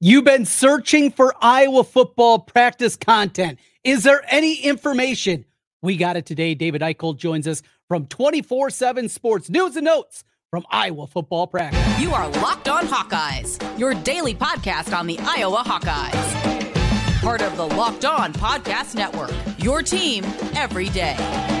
You've been searching for Iowa football practice content. Is there any information? We got it today. David Eickholt joins us from 24 7 Sports News and Notes from Iowa football practice. You are Locked On Hawkeyes, your daily podcast on the Iowa Hawkeyes. Part of the Locked On Podcast Network, your team every day.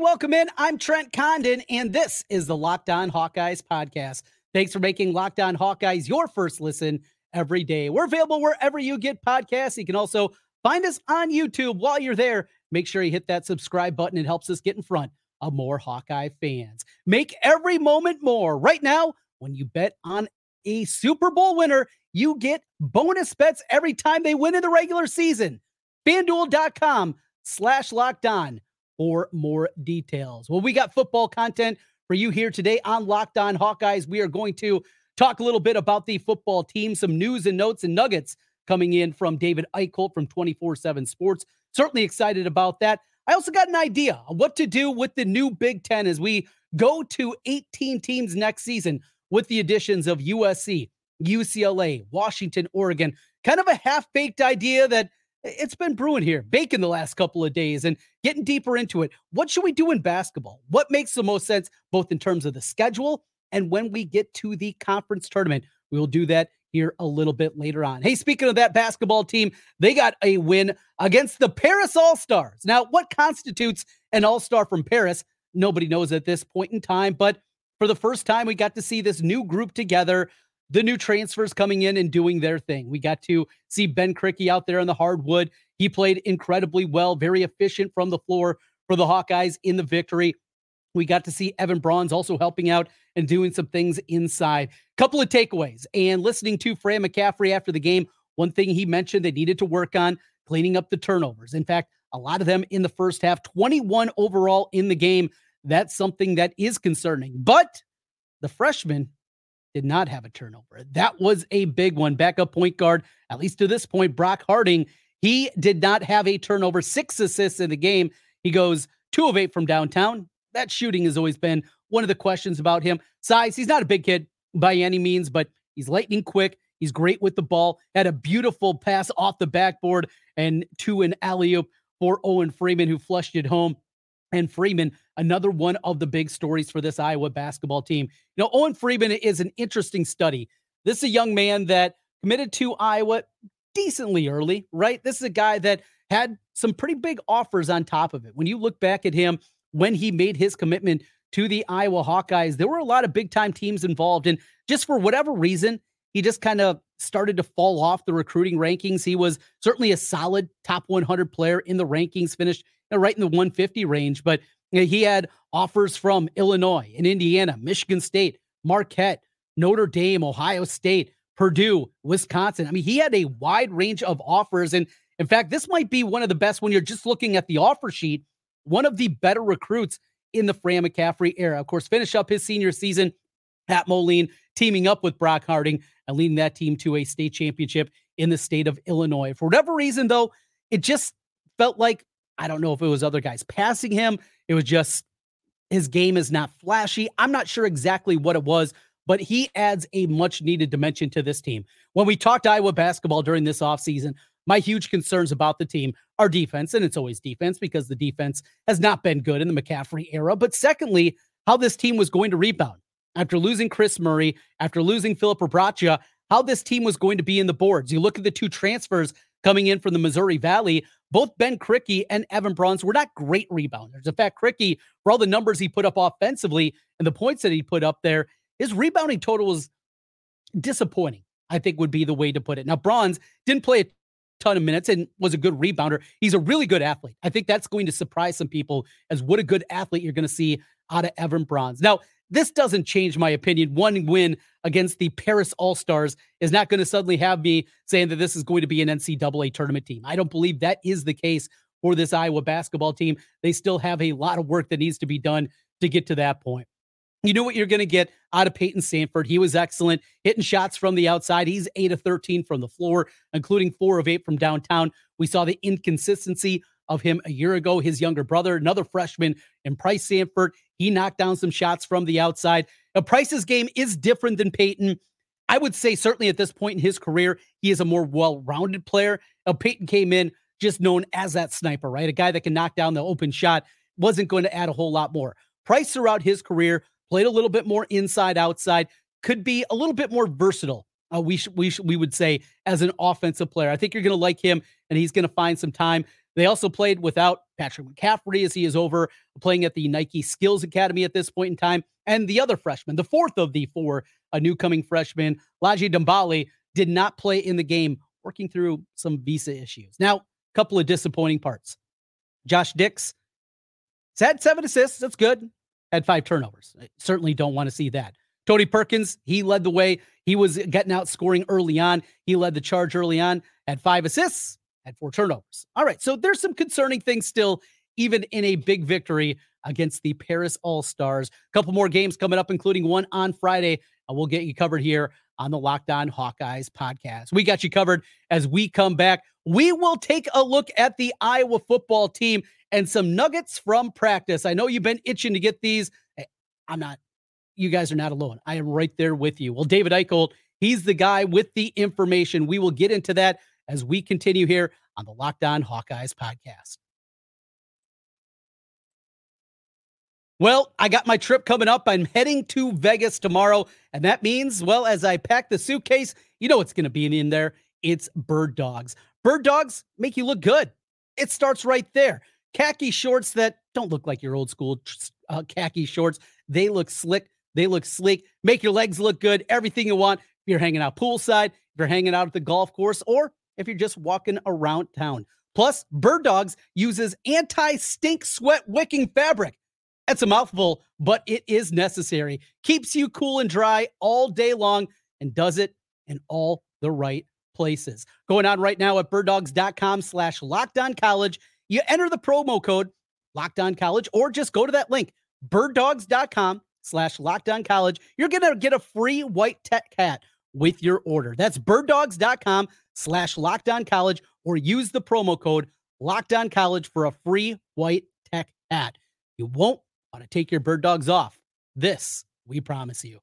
Welcome in. I'm Trent Condon, and this is the Locked On Hawkeyes podcast. Thanks for making Locked On Hawkeyes your first listen every day. We're available wherever you get podcasts. You can also find us on YouTube while you're there. Make sure you hit that subscribe button. It helps us get in front of more Hawkeye fans. Make every moment more. Right now, when you bet on a Super Bowl winner, you get bonus bets every time they win in the regular season. FanDuel.com slash locked on for more details. Well, we got football content for you here today on Locked On Hawkeyes. We are going to talk a little bit about the football team, some news and notes and nuggets coming in from David Eickholt from 24 7 Sports. Certainly excited about that. I also got an idea on what to do with the new Big Ten as we go to 18 teams next season with the additions of USC, UCLA, Washington, Oregon. Kind of a half baked idea that it's been brewing here, baking the last couple of days and getting deeper into it. What should we do in basketball? What makes the most sense, both in terms of the schedule and when we get to the conference tournament? We will do that here a little bit later on. Hey, speaking of that basketball team, they got a win against the Paris All Stars. Now, what constitutes an All Star from Paris? Nobody knows at this point in time, but for the first time, we got to see this new group together the new transfers coming in and doing their thing. We got to see Ben Krikke out there on the hardwood. He played incredibly well, very efficient from the floor for the Hawkeyes in the victory. We got to see Evan Brauns also helping out and doing some things inside. Couple of takeaways. And listening to Fran McCaffery after the game, one thing he mentioned they needed to work on cleaning up the turnovers. In fact, a lot of them in the first half, 21 overall in the game. That's something that is concerning. But the freshman did not have a turnover. That was a big one. Backup point guard, at least to this point, Brock Harding, he did not have a turnover, six assists in the game. He goes two of eight from downtown. That shooting has always been one of the questions about him. Size, he's not a big kid by any means, but he's lightning quick. He's great with the ball. Had a beautiful pass off the backboard and to an alley oop for Owen Freeman, who flushed it home and Freeman, another one of the big stories for this Iowa basketball team. You know, Owen Freeman is an interesting study. This is a young man that committed to Iowa decently early, right? This is a guy that had some pretty big offers on top of it. When you look back at him when he made his commitment to the Iowa Hawkeyes, there were a lot of big time teams involved. And just for whatever reason, he just kind of started to fall off the recruiting rankings. He was certainly a solid top 100 player in the rankings, finished right in the 150 range. But he had offers from Illinois and Indiana, Michigan State, Marquette, Notre Dame, Ohio State, Purdue, Wisconsin. I mean, he had a wide range of offers. And in fact, this might be one of the best when you're just looking at the offer sheet, one of the better recruits in the Fran McCaffery era. Of course, finish up his senior season at Moline, teaming up with Brock Harding and leading that team to a state championship in the state of Illinois. For whatever reason, though, it just felt like I don't know if it was other guys passing him. It was just his game is not flashy. I'm not sure exactly what it was, but he adds a much needed dimension to this team. When we talked Iowa basketball during this offseason, my huge concerns about the team are defense, and it's always defense because the defense has not been good in the McCaffery era. But secondly, how this team was going to rebound after losing Kris Murray, after losing Filip Rebraca, how this team was going to be in the boards. You look at the two transfers coming in from the Missouri Valley, both Ben Krikke and Evan Brauns were not great rebounders. In fact, Krikke, for all the numbers he put up offensively and the points that he put up there, his rebounding total was disappointing, I think would be the way to put it. Now, Brauns didn't play a ton of minutes and was a good rebounder. He's a really good athlete. I think that's going to surprise some people as what a good athlete you're going to see out of Evan Brauns. Now, this doesn't change my opinion. One win against the Paris All Stars is not going to suddenly have me saying that this is going to be an NCAA tournament team. I don't believe that is the case for this Iowa basketball team. They still have a lot of work that needs to be done to get to that point. You know what you're going to get out of Payton Sandfort. He was excellent, hitting shots from the outside. He's 8 of 13 from the floor, including 4 of 8 from downtown. We saw the inconsistency of him a year ago. His younger brother, another freshman, and Pryce Sandfort, he knocked down some shots from the outside. Now, Pryce's game is different than Payton. I would say, certainly at this point in his career, he is a more well rounded player. Now, Payton came in just known as that sniper, right? A guy that can knock down the open shot, wasn't going to add a whole lot more. Pryce throughout his career played a little bit more inside outside, could be a little bit more versatile. Uh, we sh- we sh- we would say as an offensive player. I think you're going to like him, and he's going to find some time. They also played without Patrick McCaffery as he is over playing at the Nike Skills Academy at this point in time, and the other freshman, the fourth of the four a new coming freshman, Ladji Doumbouya, did not play in the game, working through some visa issues. Now, a couple of disappointing parts. Josh Dix had seven assists. That's good had five turnovers. I certainly don't want to see that. Tony Perkins, he led the way. He was getting out scoring early on. He led the charge early on, had five assists, had four turnovers. All right. So there's some concerning things still, even in a big victory against the Paris All Stars. A couple more games coming up, including one on Friday. We'll get you covered here on the Locked On Hawkeyes podcast. We got you covered as we come back. We will take a look at the Iowa football team and some nuggets from practice. I know you've been itching to get these. I'm not, you guys are not alone. I am right there with you. Well, David Eickholt, he's the guy with the information. We will get into that as we continue here on the Locked On Hawkeyes podcast. Well, I got my trip coming up. I'm heading to Vegas tomorrow. And that means, well, as I pack the suitcase, you know what's going to be in there. It's bird dogs. Bird dogs make you look good. It starts right there khaki shorts that don't look like your old school uh, khaki shorts. They look slick. They look sleek. Make your legs look good. Everything you want. If you're hanging out poolside, if you're hanging out at the golf course, or if you're just walking around town. Plus, Bird Dogs uses anti stink sweat wicking fabric. That's a mouthful, but it is necessary. Keeps you cool and dry all day long and does it in all the right places. Going on right now at birddogs.com slash Locked On College you enter the promo code Locked On College or just go to that link, birddogs.com slash College. You're going to get a free white tech hat with your order. That's birddogs.com slash Locked On College or use the promo code Locked On College for a free white tech hat. You won't want to take your bird dogs off. This, we promise you.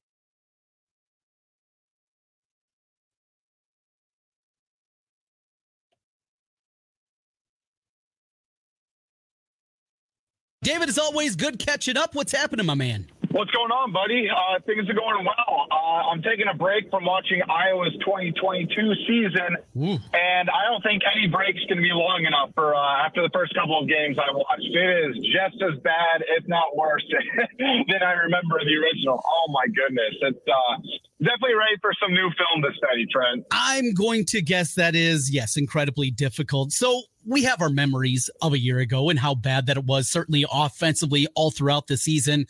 David, as always, good catching up. What's happening, my man? What's going on, buddy? Uh, things are going well. Uh, I'm taking a break from watching Iowa's 2022 season, Ooh. and I don't think any break's going to be long enough for uh, after the first couple of games I watched. It is just as bad, if not worse, than I remember the original. Oh my goodness, it's uh, definitely ready for some new film to study, Trent. I'm going to guess that is yes, incredibly difficult. So we have our memories of a year ago and how bad that it was, certainly offensively all throughout the season.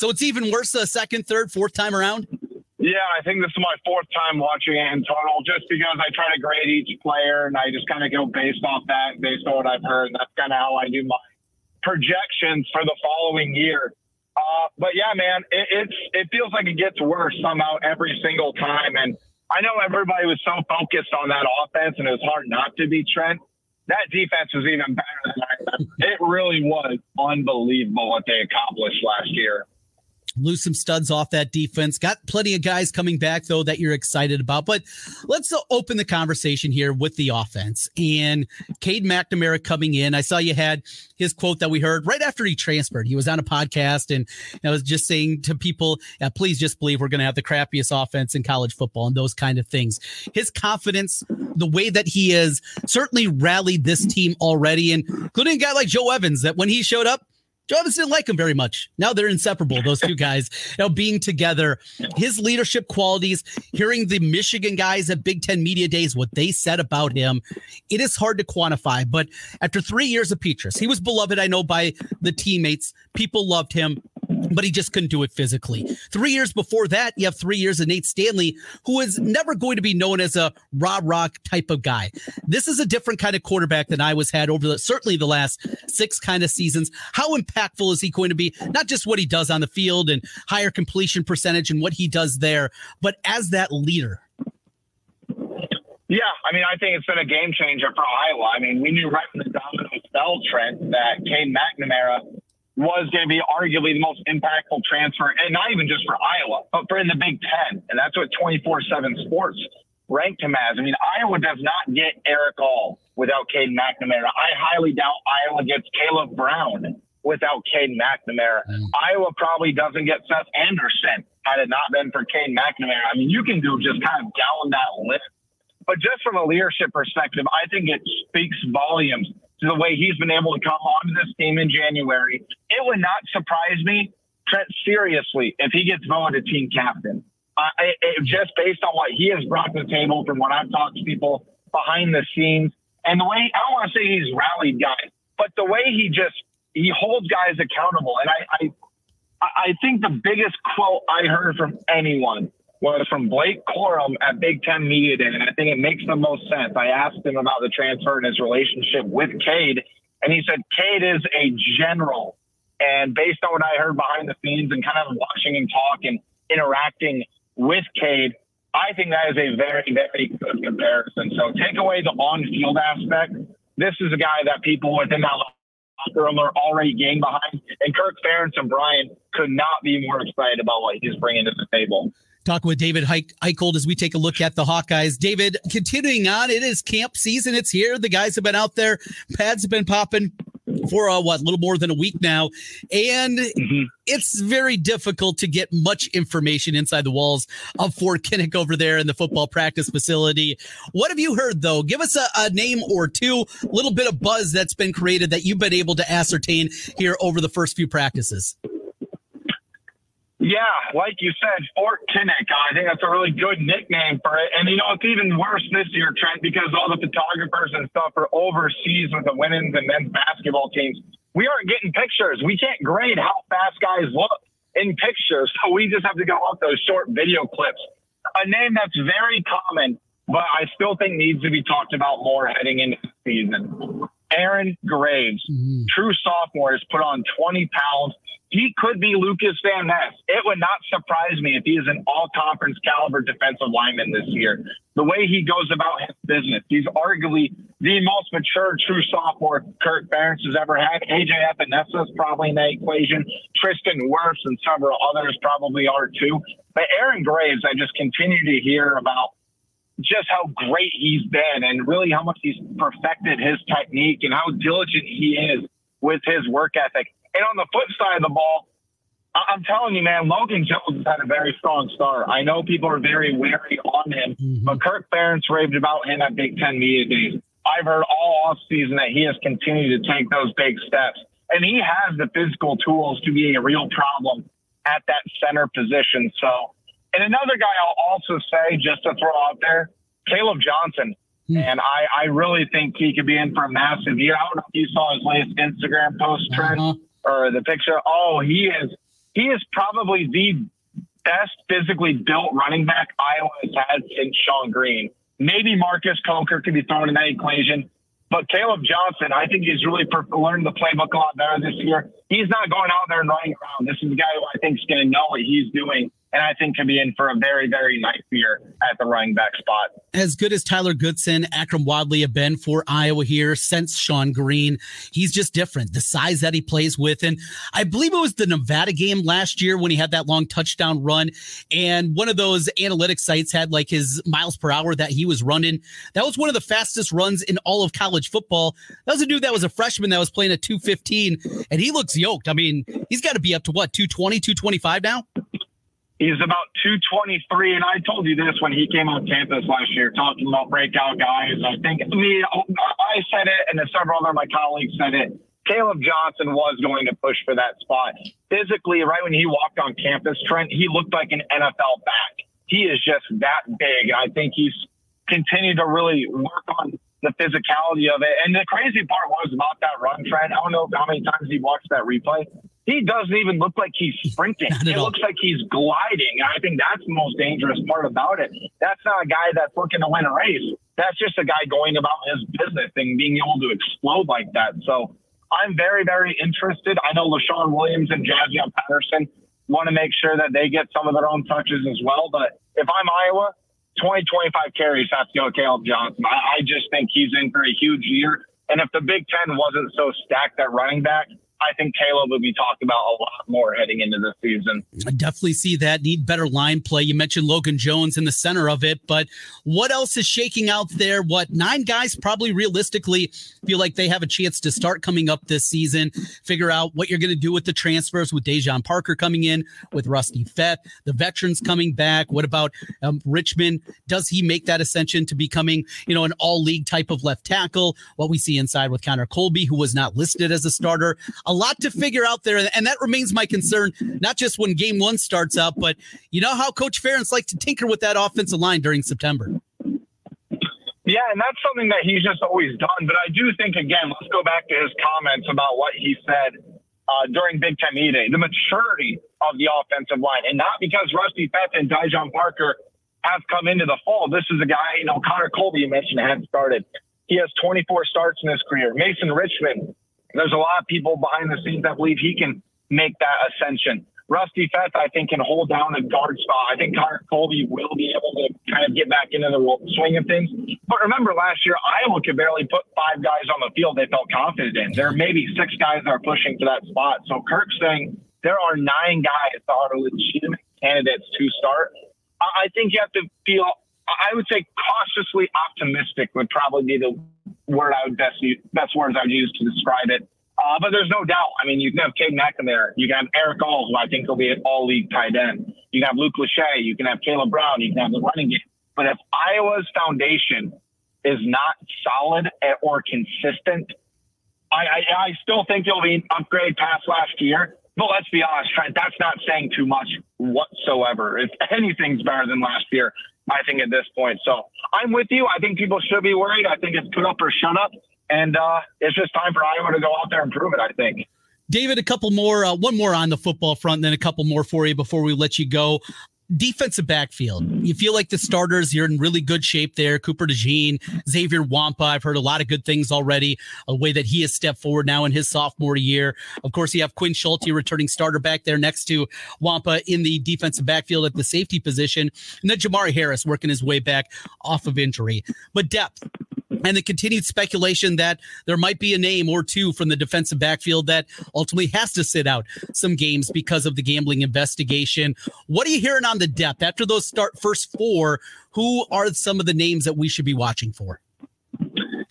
So it's even worse the second, third, fourth time around. Yeah, I think this is my fourth time watching it in total, just because I try to grade each player and I just kind of go based off that, based on what I've heard. That's kind of how I do my projections for the following year. Uh, but yeah, man, it, it's it feels like it gets worse somehow every single time. And I know everybody was so focused on that offense, and it was hard not to be Trent that defense was even better than I. It really was unbelievable what they accomplished last year lose some studs off that defense. Got plenty of guys coming back though that you're excited about. But let's open the conversation here with the offense and Cade McNamara coming in. I saw you had his quote that we heard right after he transferred. He was on a podcast and I was just saying to people, yeah, please just believe we're going to have the crappiest offense in college football and those kind of things. His confidence, the way that he has certainly rallied this team already, and including a guy like Joe Evans, that when he showed up, Joe didn't like him very much. Now they're inseparable, those two guys, you know, being together. His leadership qualities, hearing the Michigan guys at Big Ten Media Days, what they said about him, it is hard to quantify. But after three years of Petras, he was beloved, I know, by the teammates. People loved him. But he just couldn't do it physically. Three years before that, you have three years of Nate Stanley, who is never going to be known as a raw rock type of guy. This is a different kind of quarterback than I was had over the, certainly the last six kind of seasons. How impactful is he going to be? Not just what he does on the field and higher completion percentage and what he does there, but as that leader. Yeah, I mean, I think it's been a game changer for Iowa. I mean, we knew right from the dominoes fell, Trent, that Cade McNamara was going to be arguably the most impactful transfer, and not even just for Iowa, but for in the Big Ten. And that's what 24 7 Sports ranked him as. I mean, Iowa does not get Erick All without Cade McNamara. I highly doubt Iowa gets Caleb Brown without Cade McNamara. Mm. Iowa probably doesn't get Seth Anderson had it not been for Cade McNamara. I mean, you can do just kind of down that list. But just from a leadership perspective, I think it speaks volumes to the way he's been able to come onto this team in January. It would not surprise me, Trent, seriously, if he gets voted team captain. I, it, just based on what he has brought to the table from what I've talked to people behind the scenes and the way I don't want to say he's rallied guys, but the way he just he holds guys accountable. And I I, I think the biggest quote I heard from anyone was from Blake Corum at Big Ten Media Day, and I think it makes the most sense. I asked him about the transfer and his relationship with Cade, and he said Cade is a general. And based on what I heard behind the scenes and kind of watching him talk and interacting with Cade, I think that is a very, very good comparison. So take away the on-field aspect. This is a guy that people within that locker room are already game behind. And Kirk Ferentz and Brian could not be more excited about what he's bringing to the table. Talking with David Eickholt as we take a look at the Hawkeyes. David, continuing on, it is camp season. It's here. The guys have been out there. Pads have been popping for uh, what a little more than a week now and mm-hmm. it's very difficult to get much information inside the walls of fort kinnick over there in the football practice facility what have you heard though give us a, a name or two a little bit of buzz that's been created that you've been able to ascertain here over the first few practices yeah, like you said, Fort Kinnick. I think that's a really good nickname for it. And you know, it's even worse this year, Trent, because all the photographers and stuff are overseas with the women's and men's basketball teams. We aren't getting pictures. We can't grade how fast guys look in pictures. So we just have to go off those short video clips. A name that's very common, but I still think needs to be talked about more heading into the season. Aaron Graves, mm-hmm. true sophomore, has put on 20 pounds he could be Lukas Van Ness. It would not surprise me if he is an all conference caliber defensive lineman this year. The way he goes about his business, he's arguably the most mature true sophomore Kirk Ferentz has ever had. AJ Epenesa is probably in that equation. Tristan Wirfs and several others probably are too. But Aaron Graves, I just continue to hear about just how great he's been and really how much he's perfected his technique and how diligent he is with his work ethic. And on the flip side of the ball, I'm telling you, man, Logan Jones had a very strong start. I know people are very wary on him, mm-hmm. but Kirk Ferentz raved about him at Big Ten Media Days. I've heard all offseason that he has continued to take those big steps, and he has the physical tools to be a real problem at that center position. So, and another guy I'll also say, just to throw out there, Caleb Johnson. Mm-hmm. And I, I really think he could be in for a massive year. I don't know if you saw his latest Instagram post, Trent. Uh-huh or the picture. Oh, he is he is probably the best physically built running back Iowa has had since Shonn Greene. Maybe Marcus Coker could be thrown in that equation. But Caleb Johnson, I think he's really per- learned the playbook a lot better this year. He's not going out there and running around. This is a guy who I think is going to know what he's doing and I think can be in for a very, very nice year at the running back spot. As good as Tyler Goodson, Akrum Wadley have been for Iowa here since Shonn Greene, he's just different. The size that he plays with, and I believe it was the Nevada game last year when he had that long touchdown run, and one of those analytics sites had like his miles per hour that he was running. That was one of the fastest runs in all of college football. That was a dude that was a freshman that was playing at 215, and he looks yoked. I mean, he's got to be up to what 220, 225 now. He's about 223, and I told you this when he came on campus last year, talking about breakout guys. I think me, I said it, and several other of my colleagues said it. Caleb Johnson was going to push for that spot. Physically, right when he walked on campus, Trent, he looked like an NFL back. He is just that big. I think he's continued to really work on the physicality of it. And the crazy part was about that run, Trent. I don't know how many times he watched that replay he doesn't even look like he's sprinting. It all. looks like he's gliding. I think that's the most dangerous part about it. That's not a guy that's looking to win a race. That's just a guy going about his business and being able to explode like that. So I'm very, very interested. I know Leshon Williams and Jaziun Patterson want to make sure that they get some of their own touches as well. But if I'm Iowa, 20, 25 carries have to go Caleb Johnson. I, I just think he's in for a huge year. And if the Big Ten wasn't so stacked at running back, I think Caleb will be talked about a lot more heading into the season. I definitely see that. Need better line play. You mentioned Logan Jones in the center of it, but what else is shaking out there? What nine guys probably realistically feel like they have a chance to start coming up this season? Figure out what you're going to do with the transfers with Daijon Parker coming in, with Rusty Feth, the veterans coming back. What about um, Richman? Does he make that ascension to becoming, you know, an all league type of left tackle? What we see inside with Connor Colby, who was not listed as a starter a lot to figure out there. And that remains my concern, not just when game one starts out, but you know how Coach Ferentz like to tinker with that offensive line during September. Yeah, and that's something that he's just always done. But I do think, again, let's go back to his comments about what he said uh, during Big Ten meeting, the maturity of the offensive line. And not because Rusty Feth and Daijon Parker have come into the fold. This is a guy, you know, Connor Colby, you mentioned, had started. He has 24 starts in his career. Mason Richman there's a lot of people behind the scenes that believe he can make that ascension. Rusty Feth, I think, can hold down a guard spot. I think Connor Colby will be able to kind of get back into the swing of things. But remember, last year, Iowa could barely put five guys on the field they felt confident in. There may be six guys that are pushing for that spot. So Kirk's saying there are nine guys that are legitimate candidates to start. I think you have to feel, I would say, cautiously optimistic would probably be the word I would best use, best words I would use to describe it. Uh, but there's no doubt. I mean, you can have Cade McNamara. You can have Erick All, who I think will be an all league tight end. You can have Luke Lachey. You can have Caleb Brown. You can have the running game. But if Iowa's foundation is not solid or consistent, I, I, I still think it'll be an upgrade past last year. But let's be honest, Trent, that's not saying too much whatsoever. If anything's better than last year, I think at this point. So I'm with you. I think people should be worried. I think it's put up or shut up. And uh, it's just time for Iowa to go out there and prove it, I think. David, a couple more, uh, one more on the football front, then a couple more for you before we let you go defensive backfield. You feel like the starters, you're in really good shape there. Cooper DeJean, Xavier Nwankpa. I've heard a lot of good things already. A way that he has stepped forward now in his sophomore year. Of course, you have Quinn Schulte, returning starter back there next to Nwankpa in the defensive backfield at the safety position. And then Jamari Harris working his way back off of injury. But depth, and the continued speculation that there might be a name or two from the defensive backfield that ultimately has to sit out some games because of the gambling investigation. What are you hearing on the depth after those start first four? Who are some of the names that we should be watching for?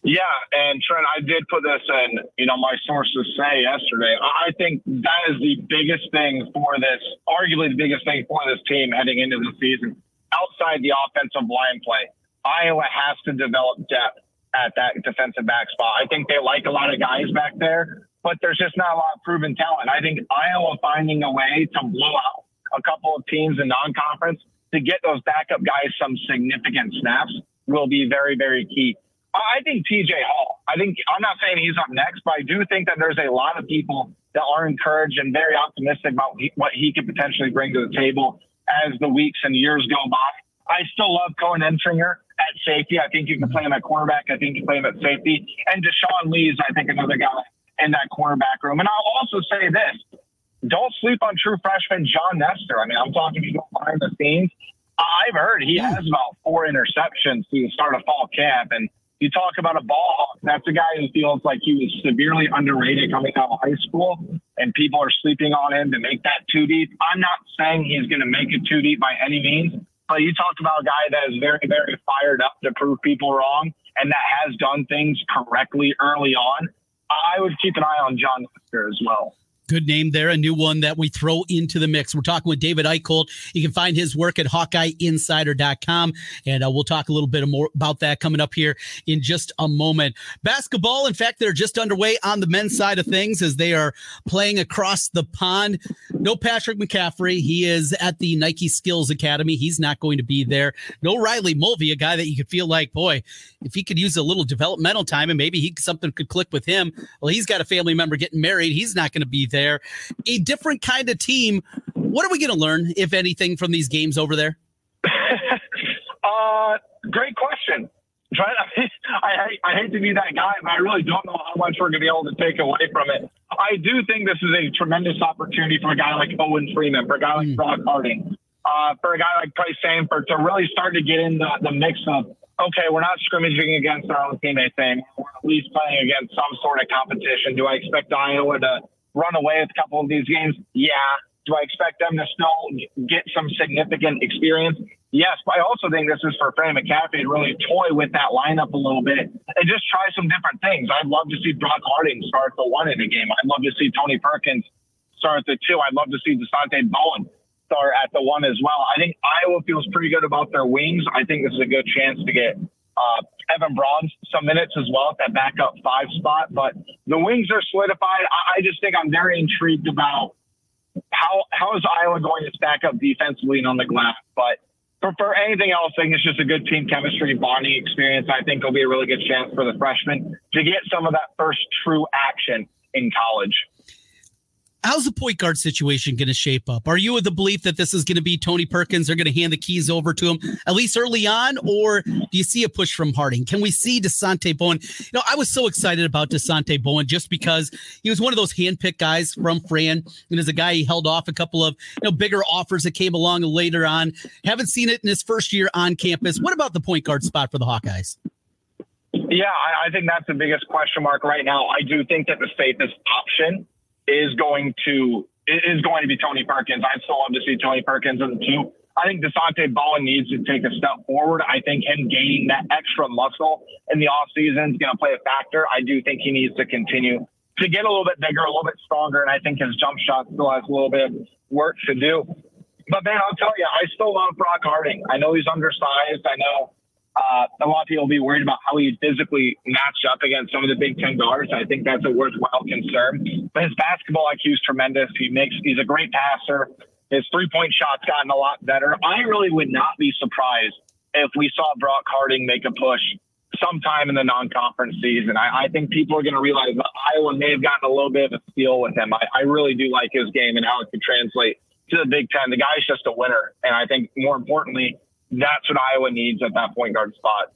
Yeah, and Trent, I did put this in, you know, my sources say yesterday. I think that is the biggest thing for this, arguably the biggest thing for this team heading into the season, outside the offensive line play. Iowa has to develop depth at that defensive back spot. I think they like a lot of guys back there, but there's just not a lot of proven talent. I think Iowa finding a way to blow out a couple of teams in non-conference to get those backup guys some significant snaps will be very, very key. I think TJ Hall. I think I'm not saying he's up next, but I do think that there's a lot of people that are encouraged and very optimistic about what he could potentially bring to the table as the weeks and years go by. I still love Koen Entringer at safety. I think you can play him at cornerback. I think you can play him at safety. And Deshaun Lee is, I think, another guy in that cornerback room. And I'll also say this don't sleep on true freshman John Nestor. I mean, I'm talking you behind the scenes. I've heard he has about four interceptions to start of fall camp. And you talk about a ball hawk. That's a guy who feels like he was severely underrated coming out of high school, and people are sleeping on him to make that too deep. I'm not saying he's going to make it too deep by any means, but you talked about a guy that is very, very fired up to prove people wrong and that has done things correctly early on. I would keep an eye on John Nestor as well. Good name there, a new one that we throw into the mix. We're talking with David Eickholt. You can find his work at HawkeyeInsider.com, and uh, we'll talk a little bit more about that coming up here in just a moment. Basketball, in fact, they're just underway on the men's side of things as they are playing across the pond. No Patrick McCaffery. He is at the Nike Skills Academy. He's not going to be there. No Riley Mulvey, a guy that you could feel like, boy, if he could use a little developmental time and maybe he something could click with him. Well, he's got a family member getting married. He's not going to be there there. A different kind of team. What are we going to learn, if anything, from these games over there? uh, great question. I, I, I hate to be that guy, but I really don't know how much we're going to be able to take away from it. I do think this is a tremendous opportunity for a guy like Owen Freeman, for a guy like mm. Brock Harding, uh, for a guy like Pryce Sandfort to really start to get in the, the mix of, okay, we're not scrimmaging against our own teammates anymore. We're at least playing against some sort of competition. Do I expect Iowa to run away with a couple of these games? Yeah. Do I expect them to still get some significant experience? Yes, but I also think this is for Fran McCaffery to really toy with that lineup a little bit and just try some different things. I'd love to see Brock Harding start the one in a game. I'd love to see Tony Perkins start the two. I'd love to see Dasonte Bowen start at the one as well. I think Iowa feels pretty good about their wings. I think this is a good chance to get uh, Evan Brauns some minutes as well at that backup five spot. But the wings are solidified. I, I just think I'm very intrigued about how how is Iowa going to stack up defensively and on the glass. But for, for anything else, I think it's just a good team chemistry, bonding experience. I think it'll be a really good chance for the freshmen to get some of that first true action in college how's the point guard situation going to shape up? Are you of the belief that this is going to be Tony Perkins? They're going to hand the keys over to him at least early on, or do you see a push from Harding? Can we see Dasonte Bowen? You know, I was so excited about Dasonte Bowen just because he was one of those handpicked guys from Fran, and as a guy, he held off a couple of you know bigger offers that came along later on. Haven't seen it in his first year on campus. What about the point guard spot for the Hawkeyes? Yeah, I, I think that's the biggest question mark right now. I do think that the safest option is going to is going to be Tony Perkins. I'd still love to see Tony Perkins in the two. I think Dasonte Bowen needs to take a step forward. I think him gaining that extra muscle in the offseason is going to play a factor. I do think he needs to continue to get a little bit bigger, a little bit stronger, and I think his jump shot still has a little bit of work to do. But man, I'll tell you, I still love Brock Harding. I know he's undersized. I know uh, a lot of people will be worried about how he physically matched up against some of the Big Ten guards. I think that's a worthwhile concern. But his basketball IQ is tremendous. He makes he's a great passer. His three point shot's gotten a lot better. I really would not be surprised if we saw Brock Harding make a push sometime in the non conference season. I, I, think people are going to realize that Iowa may have gotten a little bit of a steal with him. I, I really do like his game and how it could translate to the Big Ten. The guy's just a winner. And I think more importantly, that's what Iowa needs at that point guard spot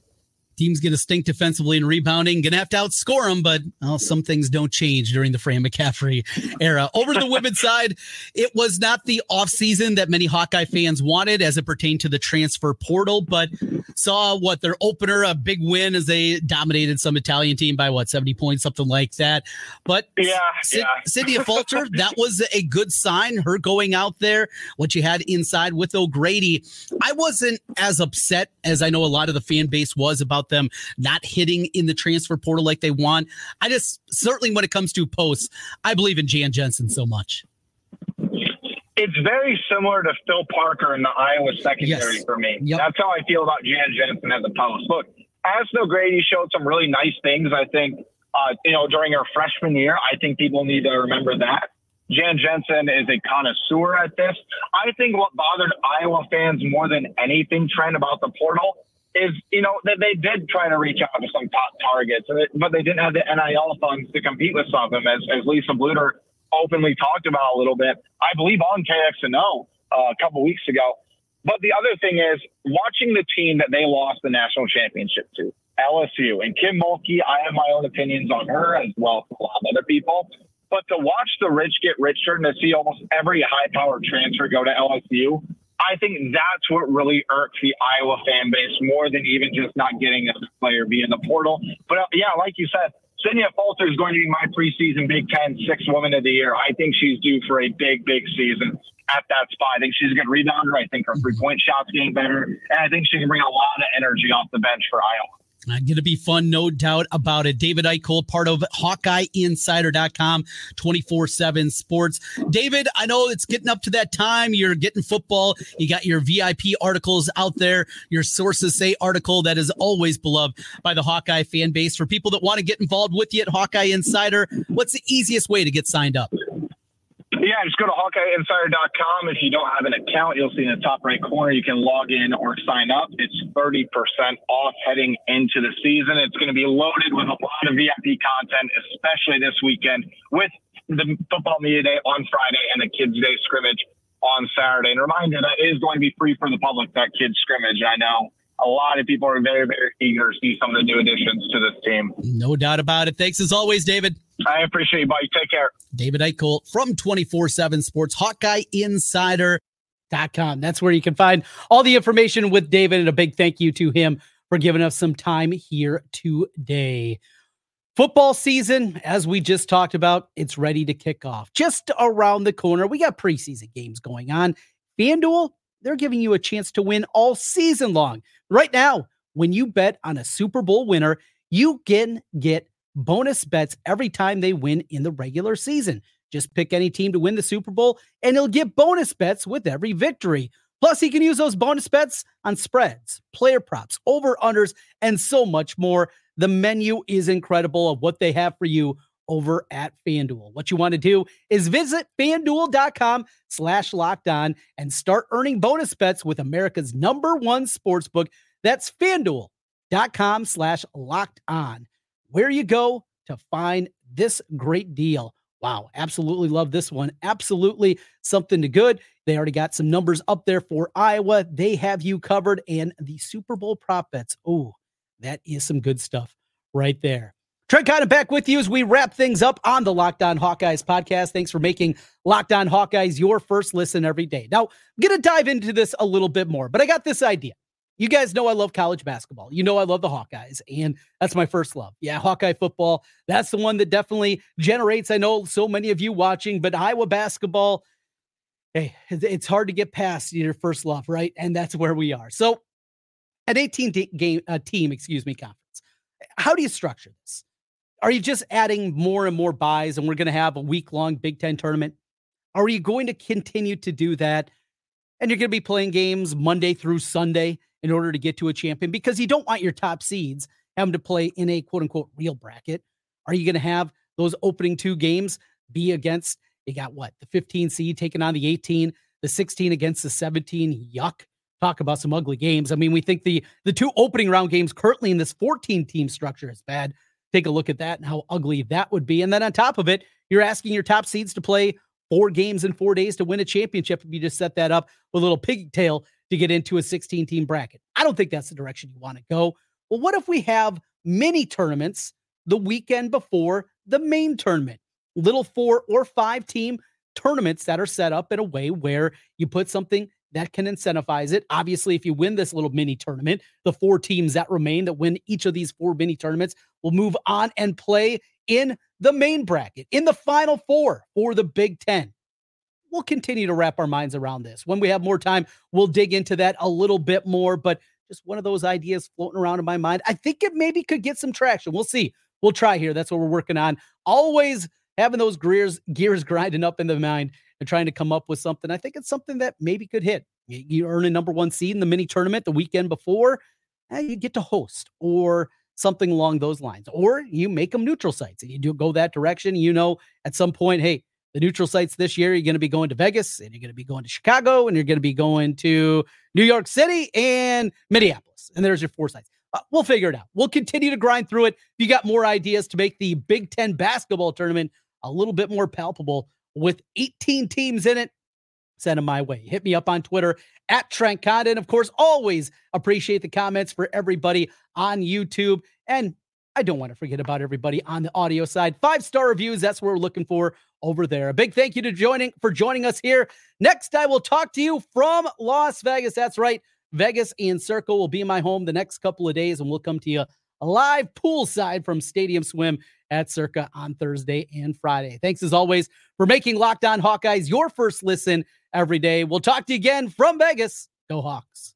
team's going to stink defensively and rebounding. Going to have to outscore them, but well, some things don't change during the Fran McCaffery era. Over to the women's side, it was not the offseason that many Hawkeye fans wanted as it pertained to the transfer portal, but saw what their opener, a big win as they dominated some Italian team by what, 70 points, something like that. But yeah, yeah. Sydney Affolter, that was a good sign, her going out there, what you had inside with O'Grady. I wasn't as upset as I know a lot of the fan base was about about them not hitting in the transfer portal like they want. I just certainly when it comes to posts, I believe in Jan Jensen so much. It's very similar to Phil Parker in the Iowa secondary yes. for me. Yep. That's how I feel about Jan Jensen as a post. Look, Addison O'Grady showed some really nice things, I think, uh, you know, during her freshman year. I think people need to remember that. Jan Jensen is a connoisseur at this. I think what bothered Iowa fans more than anything, Trent, about the portal is, you know, that they did try to reach out to some top targets, but they didn't have the NIL funds to compete with some of them, as, as Lisa Bluder openly talked about a little bit. I believe on KXNO uh, a couple weeks ago. But the other thing is watching the team that they lost the national championship to, LSU, and Kim Mulkey. I have my own opinions on her as well as a lot of other people. But to watch the rich get richer and to see almost every high powered transfer go to LSU, I think that's what really irks the Iowa fan base more than even just not getting a player via the portal. But uh, yeah, like you said, Sydney Affolter is going to be my preseason Big Ten Sixth Woman of the Year. I think she's due for a big, big season at that spot. I think she's a good rebounder. I think her three point shot's getting better. And I think she can bring a lot of energy off the bench for Iowa. Uh, going to be fun, no doubt about it. David Eickholt, part of HawkeyeInsider.com, 24 7 sports. David, I know it's getting up to that time. You're getting football. You got your VIP articles out there, your sources say article that is always beloved by the Hawkeye fan base. For people that want to get involved with you at Hawkeye Insider, what's the easiest way to get signed up? Yeah, just go to HawkeyeInsider.com. If you don't have an account, you'll see in the top right corner you can log in or sign up. It's 30% off heading into the season. It's going to be loaded with a lot of VIP content, especially this weekend with the football media day on Friday and the Kids Day scrimmage on Saturday. And reminder that is going to be free for the public, that kids scrimmage. I know a lot of people are very, very eager to see some of the new additions to this team. No doubt about it. Thanks as always, David. I appreciate you, buddy. Take care. David Eickholt from 24 7 Sports, Hawkeye Insider.com. That's where you can find all the information with David. And a big thank you to him for giving us some time here today. Football season, as we just talked about, it's ready to kick off. Just around the corner, we got preseason games going on. FanDuel, they're giving you a chance to win all season long. Right now, when you bet on a Super Bowl winner, you can get bonus bets every time they win in the regular season. Just pick any team to win the Super Bowl, and he'll get bonus bets with every victory. Plus, he can use those bonus bets on spreads, player props, over unders, and so much more. The menu is incredible of what they have for you over at FanDuel. What you want to do is visit fanduel.com slash locked on and start earning bonus bets with America's number one sports book. That's fanduel.com slash locked on. Where you go to find this great deal. Wow, absolutely love this one. Absolutely something to good. They already got some numbers up there for Iowa. They have you covered. And the Super Bowl prop bets. Oh, that is some good stuff right there. Trent Condon back with you as we wrap things up on the Locked On Hawkeyes podcast. Thanks for making Locked On Hawkeyes your first listen every day. Now, I'm going to dive into this a little bit more, but I got this idea. You guys know I love college basketball. You know I love the Hawkeyes, and that's my first love. Yeah, Hawkeye football. That's the one that definitely generates. I know so many of you watching, but Iowa basketball, hey, it's hard to get past your first love, right? And that's where we are. So, an 18 game uh, team, excuse me, conference. How do you structure this? Are you just adding more and more buys and we're going to have a week long Big Ten tournament? Are you going to continue to do that? And you're going to be playing games Monday through Sunday in order to get to a champion because you don't want your top seeds having to play in a quote unquote real bracket. Are you going to have those opening two games be against, you got what, the 15 seed taking on the 18, the 16 against the 17? Yuck. Talk about some ugly games. I mean, we think the the two opening round games currently in this 14 team structure is bad take a look at that and how ugly that would be. And then on top of it, you're asking your top seeds to play four games in four days to win a championship if you just set that up with a little pigtail to get into a 16 team bracket. I don't think that's the direction you want to go. Well, what if we have mini tournaments the weekend before the main tournament? Little four or five team tournaments that are set up in a way where you put something that can incentivize it. Obviously, if you win this little mini tournament, the four teams that remain that win each of these four mini tournaments will move on and play in the main bracket, in the final four for the Big Ten. We'll continue to wrap our minds around this. When we have more time, we'll dig into that a little bit more, but just one of those ideas floating around in my mind. I think it maybe could get some traction. We'll see. We'll try here. That's what we're working on. Always having those gears gears grinding up in the mind and trying to come up with something. I think it's something that maybe could hit. You earn a number one seed in the mini tournament the weekend before, you get to host or something along those lines. Or you make them neutral sites and you do go that direction. You know, at some point, hey, the neutral sites this year, you're going to be going to Vegas and you're going to be going to Chicago and you're going to be going to New York City and Minneapolis. And there's your four sites. Uh, we'll figure it out. We'll continue to grind through it. If you got more ideas to make the Big Ten basketball tournament a little bit more palpable, with 18 teams in it, send them my way. Hit me up on Twitter at Trent Condon. Of course, always appreciate the comments for everybody on YouTube. And I don't want to forget about everybody on the audio side. Five star reviews, that's what we're looking for over there. A big thank you to joining for joining us here. Next, I will talk to you from Las Vegas. That's right. Vegas and Circa will be my home the next couple of days, and we'll come to you live poolside from Stadium Swim at Circa on Thursday and Friday. Thanks as always for making Locked On Hawkeyes your first listen every day. We'll talk to you again from Vegas. Go Hawks.